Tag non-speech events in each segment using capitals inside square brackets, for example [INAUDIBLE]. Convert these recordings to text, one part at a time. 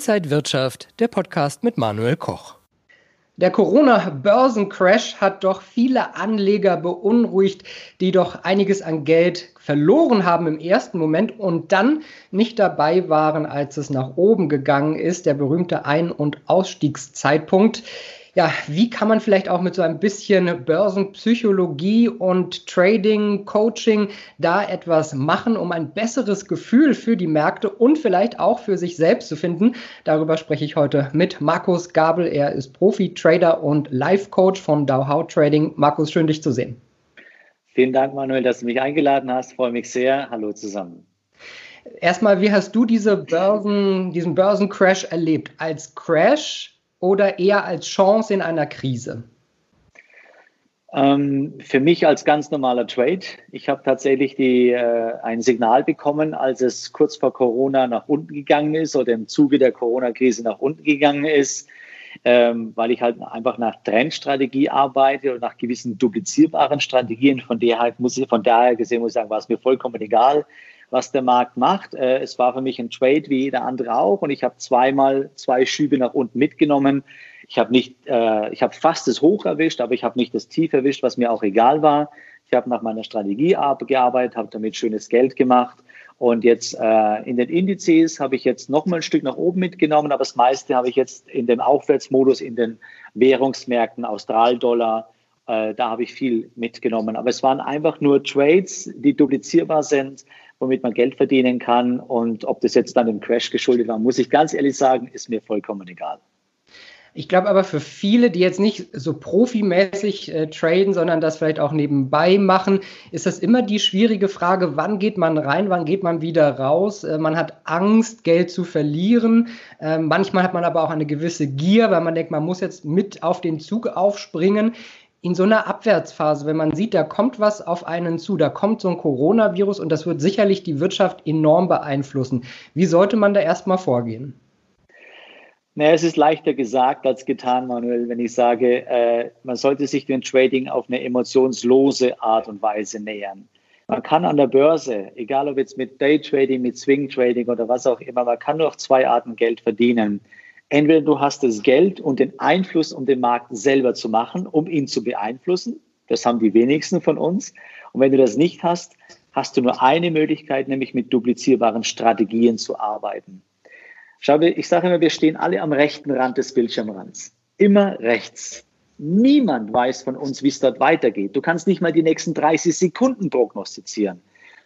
Inside Wirtschaft, der Podcast mit Manuel Koch. Der Corona-Börsencrash hat doch viele Anleger beunruhigt, die doch einiges an Geld verloren haben im ersten Moment und dann nicht dabei waren, als es nach oben gegangen ist, der berühmte Ein- und Ausstiegszeitpunkt ja, wie kann man vielleicht auch mit so ein bisschen Börsenpsychologie und Trading, Coaching da etwas machen, um ein besseres Gefühl für die Märkte und vielleicht auch für sich selbst zu finden? Darüber spreche ich heute mit Markus Gabel. Er ist Profi-Trader und Life-Coach von Dow Trading. Markus, schön dich zu sehen. Vielen Dank, Manuel, dass du mich eingeladen hast. freue mich sehr. Hallo zusammen. Erstmal, wie hast du diese Börsen, diesen Börsencrash erlebt? Als Crash oder eher als Chance in einer Krise? Ähm, für mich als ganz normaler Trade. Ich habe tatsächlich die, äh, ein Signal bekommen, als es kurz vor Corona nach unten gegangen ist oder im Zuge der Corona-Krise nach unten gegangen ist, ähm, weil ich halt einfach nach Trendstrategie arbeite und nach gewissen duplizierbaren Strategien. Von der halt muss ich, von daher gesehen muss ich sagen, war es mir vollkommen egal, was der Markt macht. Äh, es war für mich ein Trade wie jeder andere auch und ich habe zweimal zwei Schübe nach unten mitgenommen. Ich habe nicht, äh, ich habe fast das Hoch erwischt, aber ich habe nicht das Tief erwischt, was mir auch egal war. Ich habe nach meiner Strategie gearbeitet, habe damit schönes Geld gemacht und jetzt äh, in den Indizes habe ich jetzt noch mal ein Stück nach oben mitgenommen, aber das meiste habe ich jetzt in dem Aufwärtsmodus in den Währungsmärkten, Australdollar, äh, da habe ich viel mitgenommen. Aber es waren einfach nur Trades, die duplizierbar sind, womit man Geld verdienen kann. Und ob das jetzt dann dem Crash geschuldet war, muss ich ganz ehrlich sagen, ist mir vollkommen egal. Ich glaube aber für viele, die jetzt nicht so profimäßig äh, traden, sondern das vielleicht auch nebenbei machen, ist das immer die schwierige Frage, wann geht man rein, wann geht man wieder raus. Äh, man hat Angst, Geld zu verlieren. Äh, manchmal hat man aber auch eine gewisse Gier, weil man denkt, man muss jetzt mit auf den Zug aufspringen in so einer Abwärtsphase, wenn man sieht, da kommt was auf einen zu, da kommt so ein Coronavirus und das wird sicherlich die Wirtschaft enorm beeinflussen. Wie sollte man da erstmal vorgehen? Naja, es ist leichter gesagt als getan, Manuel, wenn ich sage, äh, man sollte sich dem Trading auf eine emotionslose Art und Weise nähern. Man kann an der Börse, egal ob jetzt mit Daytrading, mit Swing Trading oder was auch immer, man kann nur auf zwei Arten Geld verdienen. Entweder du hast das Geld und den Einfluss, um den Markt selber zu machen, um ihn zu beeinflussen. Das haben die wenigsten von uns. Und wenn du das nicht hast, hast du nur eine Möglichkeit, nämlich mit duplizierbaren Strategien zu arbeiten. Schau, ich sage immer, wir stehen alle am rechten Rand des Bildschirmrands. Immer rechts. Niemand weiß von uns, wie es dort weitergeht. Du kannst nicht mal die nächsten 30 Sekunden prognostizieren.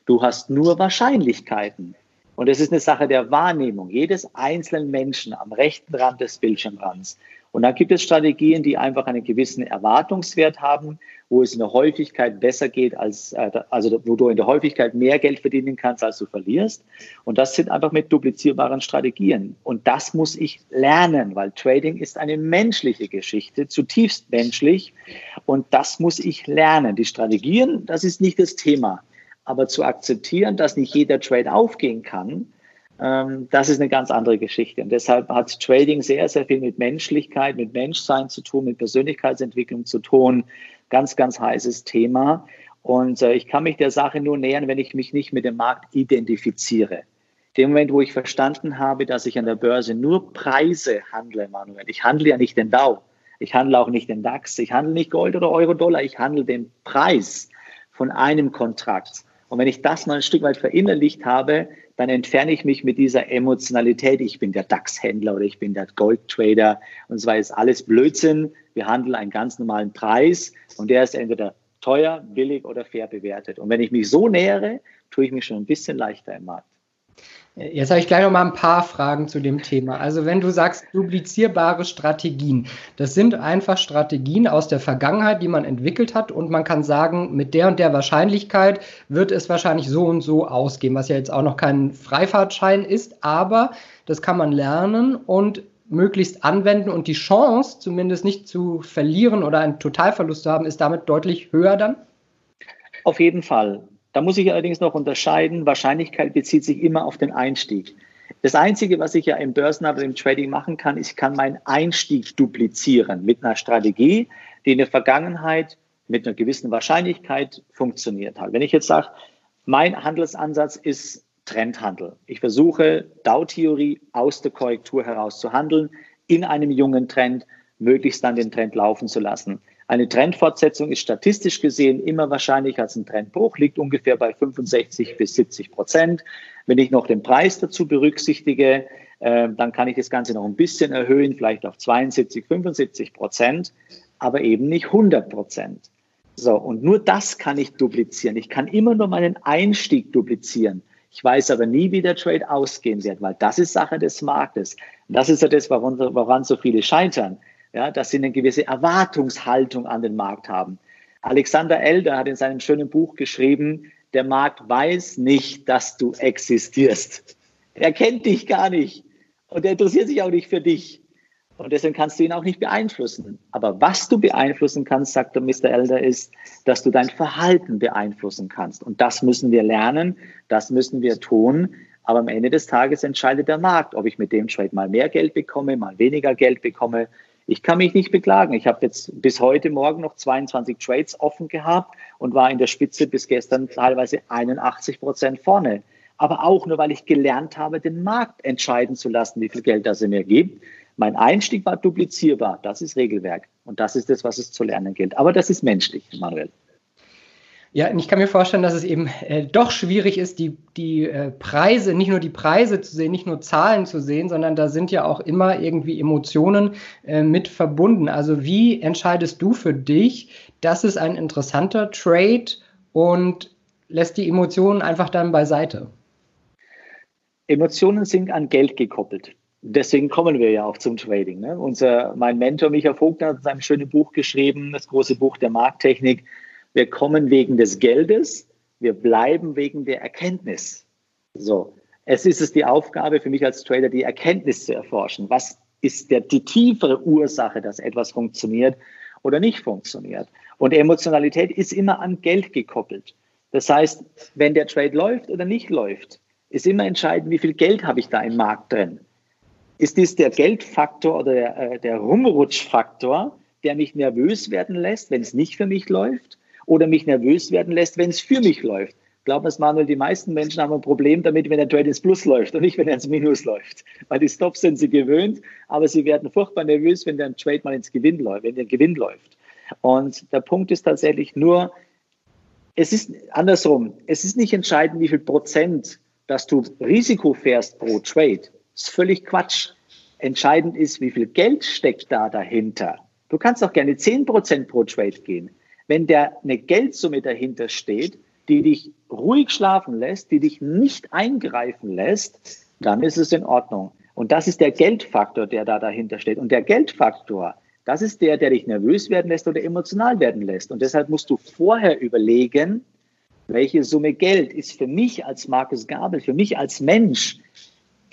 Du hast nur Wahrscheinlichkeiten. Und es ist eine Sache der Wahrnehmung jedes einzelnen Menschen am rechten Rand des Bildschirmrands. Und dann gibt es Strategien, die einfach einen gewissen Erwartungswert haben, wo es in der Häufigkeit besser geht, als, äh, also wo du in der Häufigkeit mehr Geld verdienen kannst, als du verlierst. Und das sind einfach mit duplizierbaren Strategien. Und das muss ich lernen, weil Trading ist eine menschliche Geschichte, zutiefst menschlich. Und das muss ich lernen. Die Strategien, das ist nicht das Thema. Aber zu akzeptieren, dass nicht jeder Trade aufgehen kann, ähm, das ist eine ganz andere Geschichte. Und deshalb hat Trading sehr, sehr viel mit Menschlichkeit, mit Menschsein zu tun, mit Persönlichkeitsentwicklung zu tun. Ganz, ganz heißes Thema. Und äh, ich kann mich der Sache nur nähern, wenn ich mich nicht mit dem Markt identifiziere. Dem Moment, wo ich verstanden habe, dass ich an der Börse nur Preise handle, Manuel. Ich handle ja nicht den Dow. Ich handle auch nicht den DAX. Ich handle nicht Gold oder Euro Dollar. Ich handle den Preis von einem Kontrakt. Und wenn ich das mal ein Stück weit verinnerlicht habe, dann entferne ich mich mit dieser Emotionalität. Ich bin der DAX-Händler oder ich bin der Gold-Trader. Und zwar ist alles Blödsinn. Wir handeln einen ganz normalen Preis und der ist entweder teuer, billig oder fair bewertet. Und wenn ich mich so nähere, tue ich mich schon ein bisschen leichter im Markt. Jetzt habe ich gleich noch mal ein paar Fragen zu dem Thema. Also wenn du sagst duplizierbare Strategien, das sind einfach Strategien aus der Vergangenheit, die man entwickelt hat und man kann sagen, mit der und der Wahrscheinlichkeit wird es wahrscheinlich so und so ausgehen, was ja jetzt auch noch kein Freifahrtschein ist, aber das kann man lernen und möglichst anwenden und die Chance, zumindest nicht zu verlieren oder einen Totalverlust zu haben, ist damit deutlich höher dann? Auf jeden Fall. Da muss ich allerdings noch unterscheiden, Wahrscheinlichkeit bezieht sich immer auf den Einstieg. Das Einzige, was ich ja im Börsenhandel, im Trading machen kann, ich kann meinen Einstieg duplizieren mit einer Strategie, die in der Vergangenheit mit einer gewissen Wahrscheinlichkeit funktioniert hat. Wenn ich jetzt sage, mein Handelsansatz ist Trendhandel. Ich versuche, Dow-Theorie aus der Korrektur heraus zu handeln, in einem jungen Trend, möglichst dann den Trend laufen zu lassen. Eine Trendfortsetzung ist statistisch gesehen immer wahrscheinlicher als ein Trendbruch, liegt ungefähr bei 65 bis 70 Prozent. Wenn ich noch den Preis dazu berücksichtige, äh, dann kann ich das Ganze noch ein bisschen erhöhen, vielleicht auf 72, 75 Prozent, aber eben nicht 100 Prozent. So, und nur das kann ich duplizieren. Ich kann immer nur meinen Einstieg duplizieren. Ich weiß aber nie, wie der Trade ausgehen wird, weil das ist Sache des Marktes. Das ist ja das, woran, woran so viele scheitern, ja, dass sie eine gewisse Erwartungshaltung an den Markt haben. Alexander Elder hat in seinem schönen Buch geschrieben, der Markt weiß nicht, dass du existierst. Er kennt dich gar nicht und er interessiert sich auch nicht für dich. Und deswegen kannst du ihn auch nicht beeinflussen. Aber was du beeinflussen kannst, sagt der Mr. Elder, ist, dass du dein Verhalten beeinflussen kannst. Und das müssen wir lernen, das müssen wir tun. Aber am Ende des Tages entscheidet der Markt, ob ich mit dem Trade mal mehr Geld bekomme, mal weniger Geld bekomme. Ich kann mich nicht beklagen. Ich habe jetzt bis heute Morgen noch 22 Trades offen gehabt und war in der Spitze bis gestern teilweise 81 Prozent vorne. Aber auch nur, weil ich gelernt habe, den Markt entscheiden zu lassen, wie viel Geld das er mir gibt. Mein Einstieg war duplizierbar. Das ist Regelwerk. Und das ist das, was es zu lernen gilt. Aber das ist menschlich, Manuel. Ja, ich kann mir vorstellen, dass es eben äh, doch schwierig ist, die, die äh, Preise, nicht nur die Preise zu sehen, nicht nur Zahlen zu sehen, sondern da sind ja auch immer irgendwie Emotionen äh, mit verbunden. Also wie entscheidest du für dich, das ist ein interessanter Trade und lässt die Emotionen einfach dann beiseite? Emotionen sind an Geld gekoppelt deswegen kommen wir ja auch zum Trading. Ne? Unser, mein Mentor Michael Vogt hat in seinem schönen Buch geschrieben, das große Buch der Markttechnik. Wir kommen wegen des Geldes, wir bleiben wegen der Erkenntnis. So, es ist es die Aufgabe für mich als Trader, die Erkenntnis zu erforschen. Was ist der, die tiefere Ursache, dass etwas funktioniert oder nicht funktioniert? Und Emotionalität ist immer an Geld gekoppelt. Das heißt, wenn der Trade läuft oder nicht läuft, ist immer entscheidend, wie viel Geld habe ich da im Markt drin. Ist dies der Geldfaktor oder der, äh, der Rumrutschfaktor, der mich nervös werden lässt, wenn es nicht für mich läuft? Oder mich nervös werden lässt, wenn es für mich läuft? Glauben es, Manuel, die meisten Menschen haben ein Problem damit, wenn der Trade ins Plus läuft und nicht, wenn er ins Minus läuft. Weil die Stops sind sie gewöhnt, aber sie werden furchtbar nervös, wenn der Trade mal ins Gewinn läuft, wenn der Gewinn läuft. Und der Punkt ist tatsächlich nur, es ist andersrum. Es ist nicht entscheidend, wie viel Prozent, dass du Risiko fährst pro Trade. Das ist völlig Quatsch. Entscheidend ist, wie viel Geld steckt da dahinter. Du kannst auch gerne 10% pro Trade gehen. Wenn da eine Geldsumme dahinter steht, die dich ruhig schlafen lässt, die dich nicht eingreifen lässt, dann ist es in Ordnung. Und das ist der Geldfaktor, der da dahinter steht. Und der Geldfaktor, das ist der, der dich nervös werden lässt oder emotional werden lässt. Und deshalb musst du vorher überlegen, welche Summe Geld ist für mich als Markus Gabel, für mich als Mensch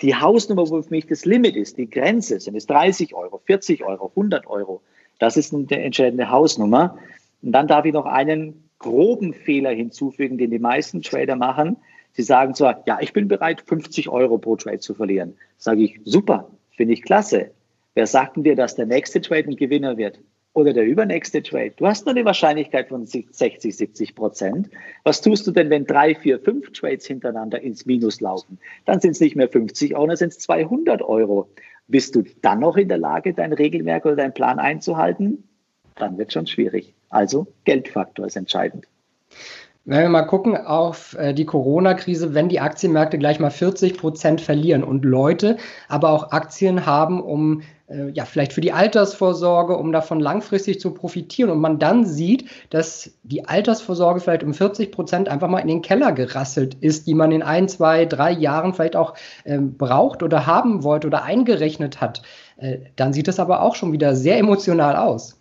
die Hausnummer, wo für mich das Limit ist, die Grenze, sind es 30 Euro, 40 Euro, 100 Euro. Das ist eine entscheidende Hausnummer. Und dann darf ich noch einen groben Fehler hinzufügen, den die meisten Trader machen. Sie sagen zwar, ja, ich bin bereit, 50 Euro pro Trade zu verlieren. Sage ich, super, finde ich klasse. Wer sagt denn dir, dass der nächste Trade ein Gewinner wird? oder der übernächste Trade. Du hast nur eine Wahrscheinlichkeit von 60, 70 Prozent. Was tust du denn, wenn drei, vier, fünf Trades hintereinander ins Minus laufen? Dann sind es nicht mehr 50 Euro, dann sind es 200 Euro. Bist du dann noch in der Lage, dein Regelwerk oder deinen Plan einzuhalten? Dann wird schon schwierig. Also Geldfaktor ist entscheidend. Wenn wir mal gucken auf äh, die Corona-Krise, wenn die Aktienmärkte gleich mal 40 Prozent verlieren und Leute aber auch Aktien haben, um äh, ja vielleicht für die Altersvorsorge, um davon langfristig zu profitieren und man dann sieht, dass die Altersvorsorge vielleicht um 40 Prozent einfach mal in den Keller gerasselt ist, die man in ein, zwei, drei Jahren vielleicht auch äh, braucht oder haben wollte oder eingerechnet hat, äh, dann sieht das aber auch schon wieder sehr emotional aus.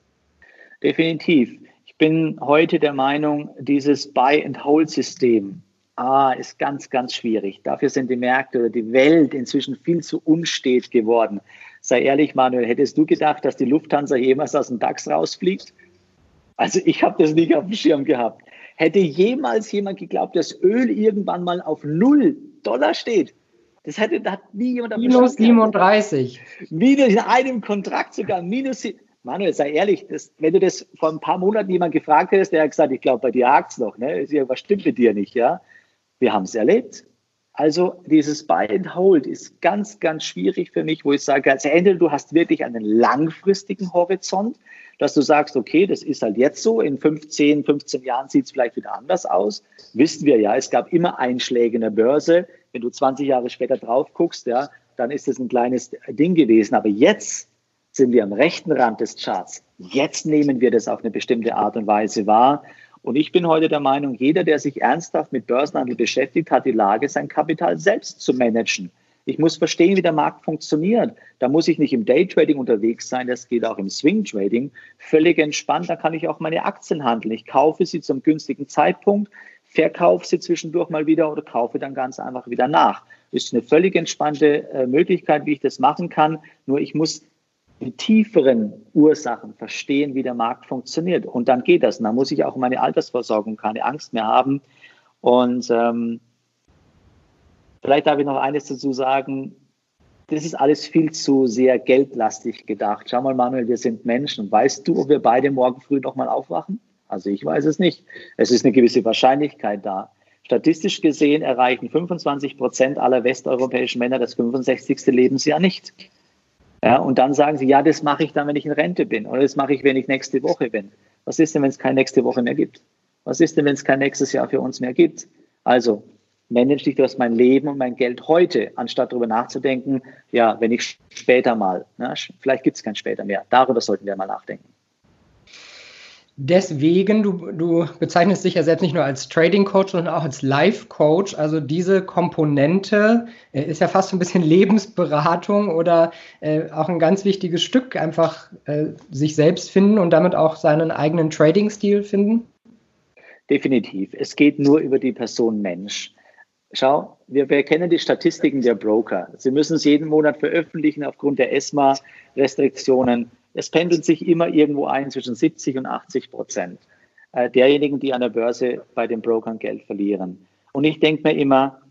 Definitiv bin heute der Meinung, dieses Buy-and-Hold-System ah, ist ganz, ganz schwierig. Dafür sind die Märkte oder die Welt inzwischen viel zu unstet geworden. Sei ehrlich, Manuel, hättest du gedacht, dass die Lufthansa jemals aus dem DAX rausfliegt? Also ich habe das nicht auf dem Schirm gehabt. Hätte jemals jemand geglaubt, dass Öl irgendwann mal auf null Dollar steht? Das hätte da hat nie jemand Minus 37. Minus in einem Kontrakt sogar minus Manuel, sei ehrlich, das, wenn du das vor ein paar Monaten jemand gefragt hättest, der hat gesagt, ich glaube, bei dir hakt es noch, ne? Was stimmt mit dir nicht, ja? Wir haben es erlebt. Also dieses Buy and Hold ist ganz, ganz schwierig für mich, wo ich sage, als Händler, du hast wirklich einen langfristigen Horizont, dass du sagst, okay, das ist halt jetzt so, in 15, 15 Jahren sieht es vielleicht wieder anders aus. Wissen wir ja, es gab immer Einschläge in der Börse. Wenn du 20 Jahre später drauf guckst, ja, dann ist es ein kleines Ding gewesen. Aber jetzt sind wir am rechten Rand des Charts. Jetzt nehmen wir das auf eine bestimmte Art und Weise wahr. Und ich bin heute der Meinung, jeder, der sich ernsthaft mit Börsenhandel beschäftigt, hat die Lage, sein Kapital selbst zu managen. Ich muss verstehen, wie der Markt funktioniert. Da muss ich nicht im Daytrading unterwegs sein, das geht auch im Swing-Trading. Völlig entspannt, da kann ich auch meine Aktien handeln. Ich kaufe sie zum günstigen Zeitpunkt, verkaufe sie zwischendurch mal wieder oder kaufe dann ganz einfach wieder nach. Ist eine völlig entspannte äh, Möglichkeit, wie ich das machen kann. Nur ich muss die tieferen Ursachen verstehen, wie der Markt funktioniert. Und dann geht das. Und dann muss ich auch meine Altersversorgung keine Angst mehr haben. Und ähm, vielleicht darf ich noch eines dazu sagen. Das ist alles viel zu sehr geldlastig gedacht. Schau mal, Manuel, wir sind Menschen. Weißt du, ob wir beide morgen früh nochmal aufwachen? Also ich weiß es nicht. Es ist eine gewisse Wahrscheinlichkeit da. Statistisch gesehen erreichen 25 Prozent aller westeuropäischen Männer das 65. Lebensjahr nicht. Ja, und dann sagen sie, ja, das mache ich dann, wenn ich in Rente bin oder das mache ich, wenn ich nächste Woche bin. Was ist denn, wenn es keine nächste Woche mehr gibt? Was ist denn, wenn es kein nächstes Jahr für uns mehr gibt? Also, manage dich durch mein Leben und mein Geld heute, anstatt darüber nachzudenken, ja, wenn ich später mal, na, vielleicht gibt es kein später mehr. Darüber sollten wir mal nachdenken. Deswegen, du, du bezeichnest dich ja selbst nicht nur als Trading Coach, sondern auch als Life Coach. Also diese Komponente äh, ist ja fast so ein bisschen [LAUGHS] Lebensberatung oder äh, auch ein ganz wichtiges Stück, einfach äh, sich selbst finden und damit auch seinen eigenen Trading-Stil finden. Definitiv. Es geht nur über die Person Mensch. Schau, wir, wir kennen die Statistiken der Broker. Sie müssen es jeden Monat veröffentlichen aufgrund der ESMA-Restriktionen es pendelt sich immer irgendwo ein zwischen 70 und 80 Prozent äh, derjenigen, die an der Börse bei den Brokern Geld verlieren. Und ich denke mir immer,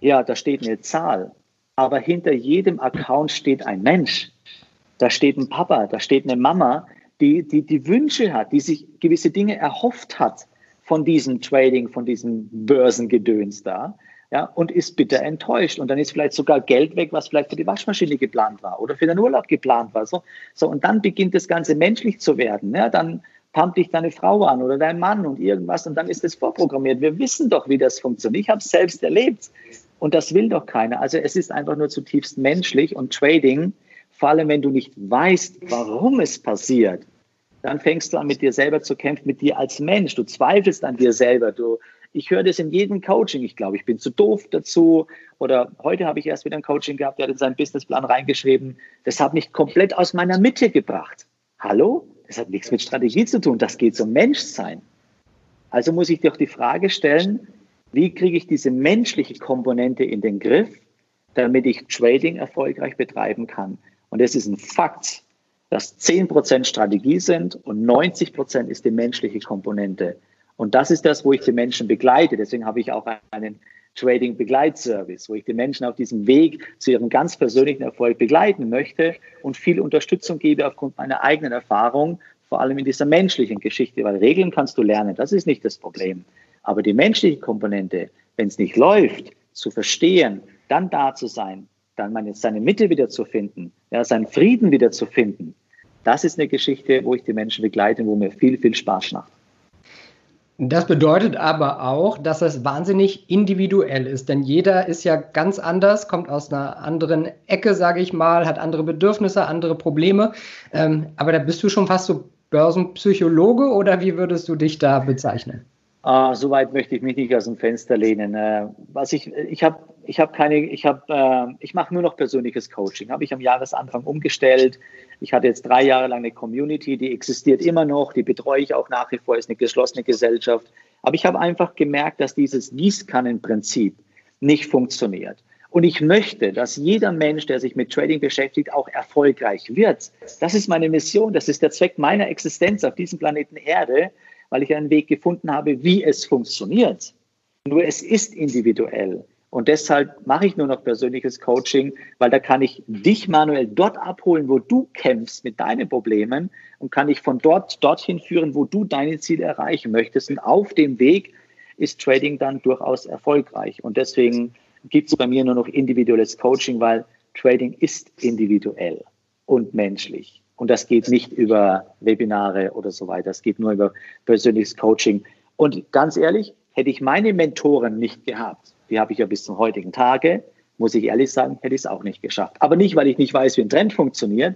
ja, da steht eine Zahl, aber hinter jedem Account steht ein Mensch. Da steht ein Papa, da steht eine Mama, die, die, die Wünsche hat, die sich gewisse Dinge erhofft hat von diesem Trading, von diesem Börsengedöns da ja, und ist bitter enttäuscht. Und dann ist vielleicht sogar Geld weg, was vielleicht für die Waschmaschine geplant war oder für den Urlaub geplant war. So, so und dann beginnt das Ganze menschlich zu werden. Ja, dann pumpt dich deine Frau an oder dein Mann und irgendwas und dann ist das vorprogrammiert. Wir wissen doch, wie das funktioniert. Ich habe es selbst erlebt und das will doch keiner. Also es ist einfach nur zutiefst menschlich und Trading, vor allem wenn du nicht weißt, warum es passiert, dann fängst du an, mit dir selber zu kämpfen, mit dir als Mensch. Du zweifelst an dir selber. Du, ich höre das in jedem Coaching. Ich glaube, ich bin zu doof dazu. Oder heute habe ich erst wieder ein Coaching gehabt, der hat in seinen Businessplan reingeschrieben, das hat mich komplett aus meiner Mitte gebracht. Hallo? Das hat nichts mit Strategie zu tun. Das geht zum Menschsein. Also muss ich auch die Frage stellen, wie kriege ich diese menschliche Komponente in den Griff, damit ich Trading erfolgreich betreiben kann? Und es ist ein Fakt, dass 10% Strategie sind und 90% ist die menschliche Komponente. Und das ist das, wo ich die Menschen begleite. Deswegen habe ich auch einen Trading-Begleitservice, wo ich die Menschen auf diesem Weg zu ihrem ganz persönlichen Erfolg begleiten möchte und viel Unterstützung gebe aufgrund meiner eigenen Erfahrung, vor allem in dieser menschlichen Geschichte, weil Regeln kannst du lernen, das ist nicht das Problem. Aber die menschliche Komponente, wenn es nicht läuft, zu verstehen, dann da zu sein, dann meine, seine Mitte wieder zu finden, ja, seinen Frieden wieder zu finden, das ist eine Geschichte, wo ich die Menschen begleite, wo mir viel, viel Spaß macht. Das bedeutet aber auch, dass es wahnsinnig individuell ist, denn jeder ist ja ganz anders, kommt aus einer anderen Ecke, sage ich mal, hat andere Bedürfnisse, andere Probleme. Ähm, aber da bist du schon fast so Börsenpsychologe oder wie würdest du dich da bezeichnen? Ah, so weit möchte ich mich nicht aus dem Fenster lehnen. Äh, was ich, ich habe, ich habe keine, ich habe, äh, ich mache nur noch persönliches Coaching. Habe ich am Jahresanfang umgestellt. Ich hatte jetzt drei Jahre lang eine Community, die existiert immer noch, die betreue ich auch nach wie vor, ist eine geschlossene Gesellschaft. Aber ich habe einfach gemerkt, dass dieses Gießkannenprinzip nicht funktioniert. Und ich möchte, dass jeder Mensch, der sich mit Trading beschäftigt, auch erfolgreich wird. Das ist meine Mission, das ist der Zweck meiner Existenz auf diesem Planeten Erde, weil ich einen Weg gefunden habe, wie es funktioniert. Nur es ist individuell. Und deshalb mache ich nur noch persönliches Coaching, weil da kann ich dich manuell dort abholen, wo du kämpfst mit deinen Problemen und kann ich von dort dorthin führen, wo du deine Ziele erreichen möchtest. Und auf dem Weg ist Trading dann durchaus erfolgreich. Und deswegen gibt es bei mir nur noch individuelles Coaching, weil Trading ist individuell und menschlich. Und das geht nicht über Webinare oder so weiter. Es geht nur über persönliches Coaching. Und ganz ehrlich, hätte ich meine Mentoren nicht gehabt, die habe ich ja bis zum heutigen Tage, muss ich ehrlich sagen, hätte ich es auch nicht geschafft. Aber nicht, weil ich nicht weiß, wie ein Trend funktioniert,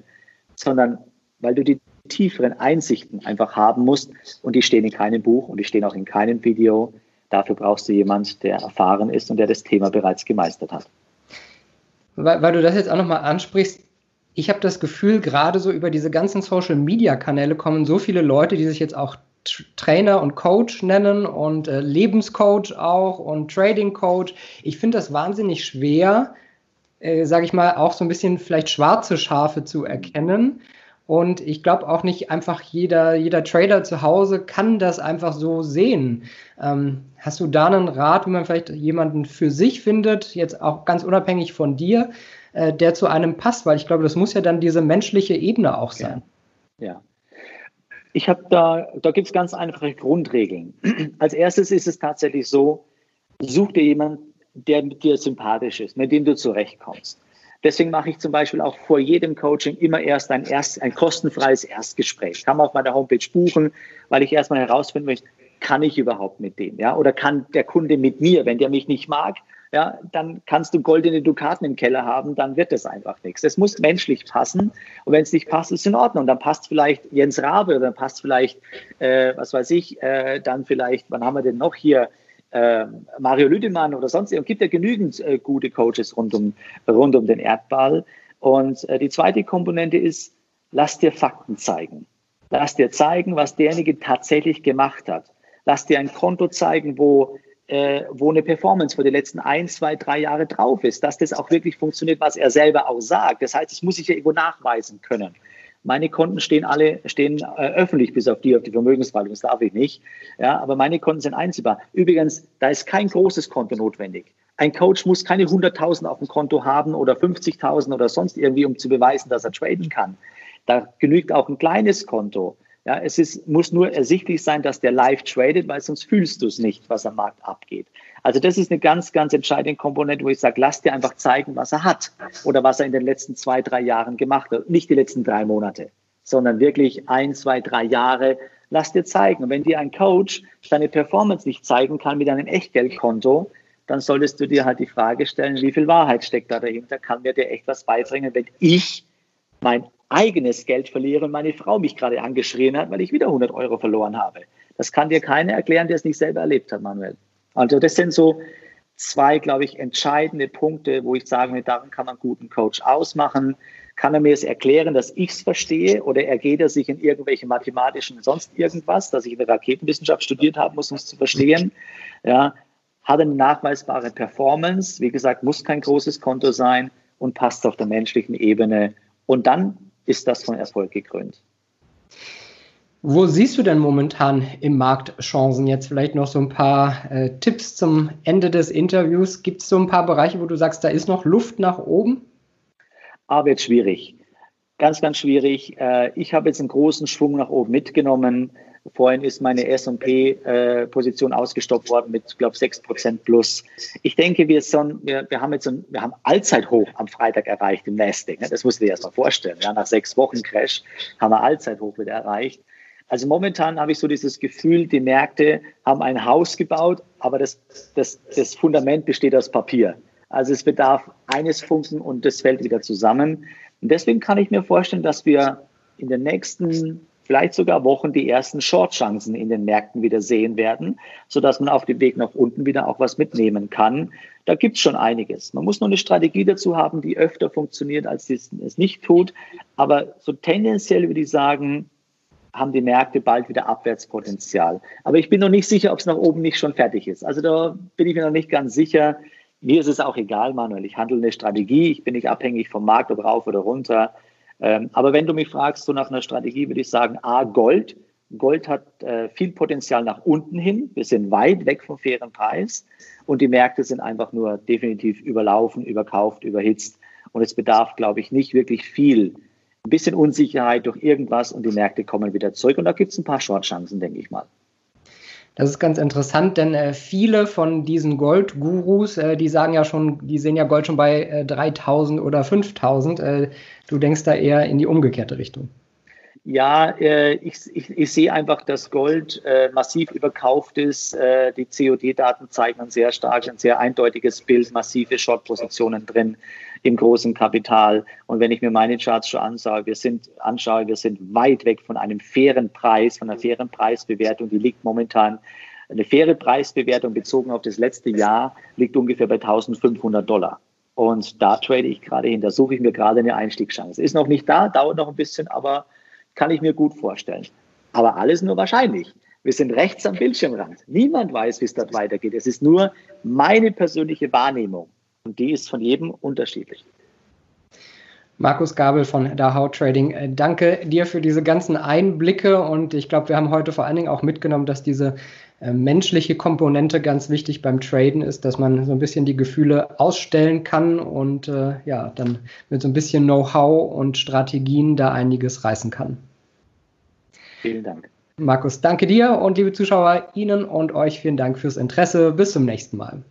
sondern weil du die tieferen Einsichten einfach haben musst. Und die stehen in keinem Buch und die stehen auch in keinem Video. Dafür brauchst du jemanden, der erfahren ist und der das Thema bereits gemeistert hat. Weil, weil du das jetzt auch nochmal ansprichst, ich habe das Gefühl, gerade so über diese ganzen Social-Media-Kanäle kommen so viele Leute, die sich jetzt auch Trainer und Coach nennen und äh, Lebenscoach auch und Trading Coach. Ich finde das wahnsinnig schwer, äh, sage ich mal, auch so ein bisschen vielleicht schwarze Schafe zu erkennen. Und ich glaube auch nicht einfach jeder, jeder Trader zu Hause kann das einfach so sehen. Ähm, hast du da einen Rat, wie man vielleicht jemanden für sich findet, jetzt auch ganz unabhängig von dir, äh, der zu einem passt? Weil ich glaube, das muss ja dann diese menschliche Ebene auch sein. Ja. ja. Ich habe da, da gibt es ganz einfache Grundregeln. [CLEARS THROAT] Als erstes ist es tatsächlich so, such dir jemanden, der mit dir sympathisch ist, mit dem du zurechtkommst. Deswegen mache ich zum Beispiel auch vor jedem Coaching immer erst ein, erst, ein kostenfreies Erstgespräch. Kann man auf meiner Homepage buchen, weil ich erstmal herausfinden möchte, kann ich überhaupt mit dem? Ja? Oder kann der Kunde mit mir, wenn der mich nicht mag, ja, dann kannst du goldene Dukaten im Keller haben, dann wird das einfach nichts. Es muss menschlich passen und wenn es nicht passt, ist es in Ordnung. Dann passt vielleicht Jens Rabe oder dann passt vielleicht, äh, was weiß ich, äh, dann vielleicht, wann haben wir denn noch hier, äh, Mario Lüdemann oder sonst, es gibt ja genügend äh, gute Coaches rund um, rund um den Erdball. Und äh, die zweite Komponente ist, lass dir Fakten zeigen. Lass dir zeigen, was derjenige tatsächlich gemacht hat. Lass dir ein Konto zeigen, wo, äh, wo eine Performance für die letzten ein, zwei, drei Jahre drauf ist, dass das auch wirklich funktioniert, was er selber auch sagt. Das heißt, das muss ich ja irgendwo nachweisen können. Meine Konten stehen alle stehen äh, öffentlich, bis auf die auf die Vermögensverwaltung, das darf ich nicht. Ja, aber meine Konten sind einsehbar. Übrigens, da ist kein großes Konto notwendig. Ein Coach muss keine 100.000 auf dem Konto haben oder 50.000 oder sonst irgendwie, um zu beweisen, dass er traden kann. Da genügt auch ein kleines Konto. Ja, es ist, muss nur ersichtlich sein, dass der live tradet, weil sonst fühlst du es nicht, was am Markt abgeht. Also das ist eine ganz, ganz entscheidende Komponente, wo ich sage, lass dir einfach zeigen, was er hat oder was er in den letzten zwei, drei Jahren gemacht hat. Nicht die letzten drei Monate, sondern wirklich ein, zwei, drei Jahre. Lass dir zeigen. Und wenn dir ein Coach seine Performance nicht zeigen kann mit einem Echtgeldkonto, dann solltest du dir halt die Frage stellen, wie viel Wahrheit steckt da dahinter? Kann mir der echt was beibringen, wenn ich mein eigenes Geld verliere und meine Frau mich gerade angeschrien hat, weil ich wieder 100 Euro verloren habe. Das kann dir keiner erklären, der es nicht selber erlebt hat, Manuel. Also das sind so zwei, glaube ich, entscheidende Punkte, wo ich sage, daran kann man einen guten Coach ausmachen. Kann er mir es erklären, dass ich es verstehe oder ergeht er sich in irgendwelche mathematischen sonst irgendwas, dass ich in der Raketenwissenschaft studiert habe, muss um es zu verstehen. Ja, hat eine nachweisbare Performance, wie gesagt, muss kein großes Konto sein und passt auf der menschlichen Ebene. Und dann ist das von Erfolg gekrönt. Wo siehst du denn momentan im Markt Chancen? Jetzt vielleicht noch so ein paar äh, Tipps zum Ende des Interviews. Gibt es so ein paar Bereiche, wo du sagst, da ist noch Luft nach oben? Aber jetzt schwierig. Ganz, ganz schwierig. Äh, ich habe jetzt einen großen Schwung nach oben mitgenommen. Vorhin ist meine S&P-Position ausgestoppt worden mit, glaube ich, 6% plus. Ich denke, wir, son, wir, wir haben jetzt ein, wir haben Allzeithoch am Freitag erreicht im Nasdaq. Ne? Das musst du dir erst mal vorstellen. Ja, nach sechs Wochen Crash haben wir Allzeithoch wieder erreicht. Also momentan habe ich so dieses Gefühl, die Märkte haben ein Haus gebaut, aber das, das, das Fundament besteht aus Papier. Also es bedarf eines Funken und das fällt wieder zusammen. Und deswegen kann ich mir vorstellen, dass wir in den nächsten vielleicht sogar Wochen die ersten Short-Chancen in den Märkten wieder sehen werden, sodass man auf dem Weg nach unten wieder auch was mitnehmen kann. Da gibt es schon einiges. Man muss nur eine Strategie dazu haben, die öfter funktioniert, als es nicht tut. Aber so tendenziell würde ich sagen, haben die Märkte bald wieder Abwärtspotenzial. Aber ich bin noch nicht sicher, ob es nach oben nicht schon fertig ist. Also da bin ich mir noch nicht ganz sicher. Mir ist es auch egal, Manuel. Ich handle eine Strategie. Ich bin nicht abhängig vom Markt, ob rauf oder runter. Ähm, aber wenn du mich fragst, so nach einer Strategie, würde ich sagen, A, Gold. Gold hat äh, viel Potenzial nach unten hin. Wir sind weit weg vom fairen Preis. Und die Märkte sind einfach nur definitiv überlaufen, überkauft, überhitzt. Und es bedarf, glaube ich, nicht wirklich viel. Ein bisschen Unsicherheit durch irgendwas und die Märkte kommen wieder zurück. Und da gibt es ein paar Short-Chancen, denke ich mal. Das ist ganz interessant, denn äh, viele von diesen Goldgurus, äh, die sagen ja schon, die sehen ja Gold schon bei äh, 3000 oder 5000. Äh, du denkst da eher in die umgekehrte Richtung. Ja, äh, ich, ich, ich, sehe einfach, dass Gold äh, massiv überkauft ist. die COD-Daten zeigen ein sehr stark, ein sehr eindeutiges Bild, massive Short-Positionen drin im großen Kapital. Und wenn ich mir meine Charts schon anschaue, wir sind, anschaue, wir sind weit weg von einem fairen Preis, von einer fairen Preisbewertung. Die liegt momentan, eine faire Preisbewertung bezogen auf das letzte Jahr liegt ungefähr bei 1500 Dollar. Und da trade ich gerade hin, da suche ich mir gerade eine Einstiegschance. Ist noch nicht da, dauert noch ein bisschen, aber kann ich mir gut vorstellen. Aber alles nur wahrscheinlich. Wir sind rechts am Bildschirmrand. Niemand weiß, wie es dort weitergeht. Es ist nur meine persönliche Wahrnehmung. Und die ist von jedem unterschiedlich. Markus Gabel von Dahau Trading, äh, danke dir für diese ganzen Einblicke und ich glaube, wir haben heute vor allen Dingen auch mitgenommen, dass diese äh, menschliche Komponente ganz wichtig beim Traden ist, dass man so ein bisschen die Gefühle ausstellen kann und äh, ja, dann mit so ein bisschen Know-how und Strategien da einiges reißen kann. Vielen Dank. Markus, danke dir und liebe Zuschauer, Ihnen und euch vielen Dank fürs Interesse. Bis zum nächsten Mal.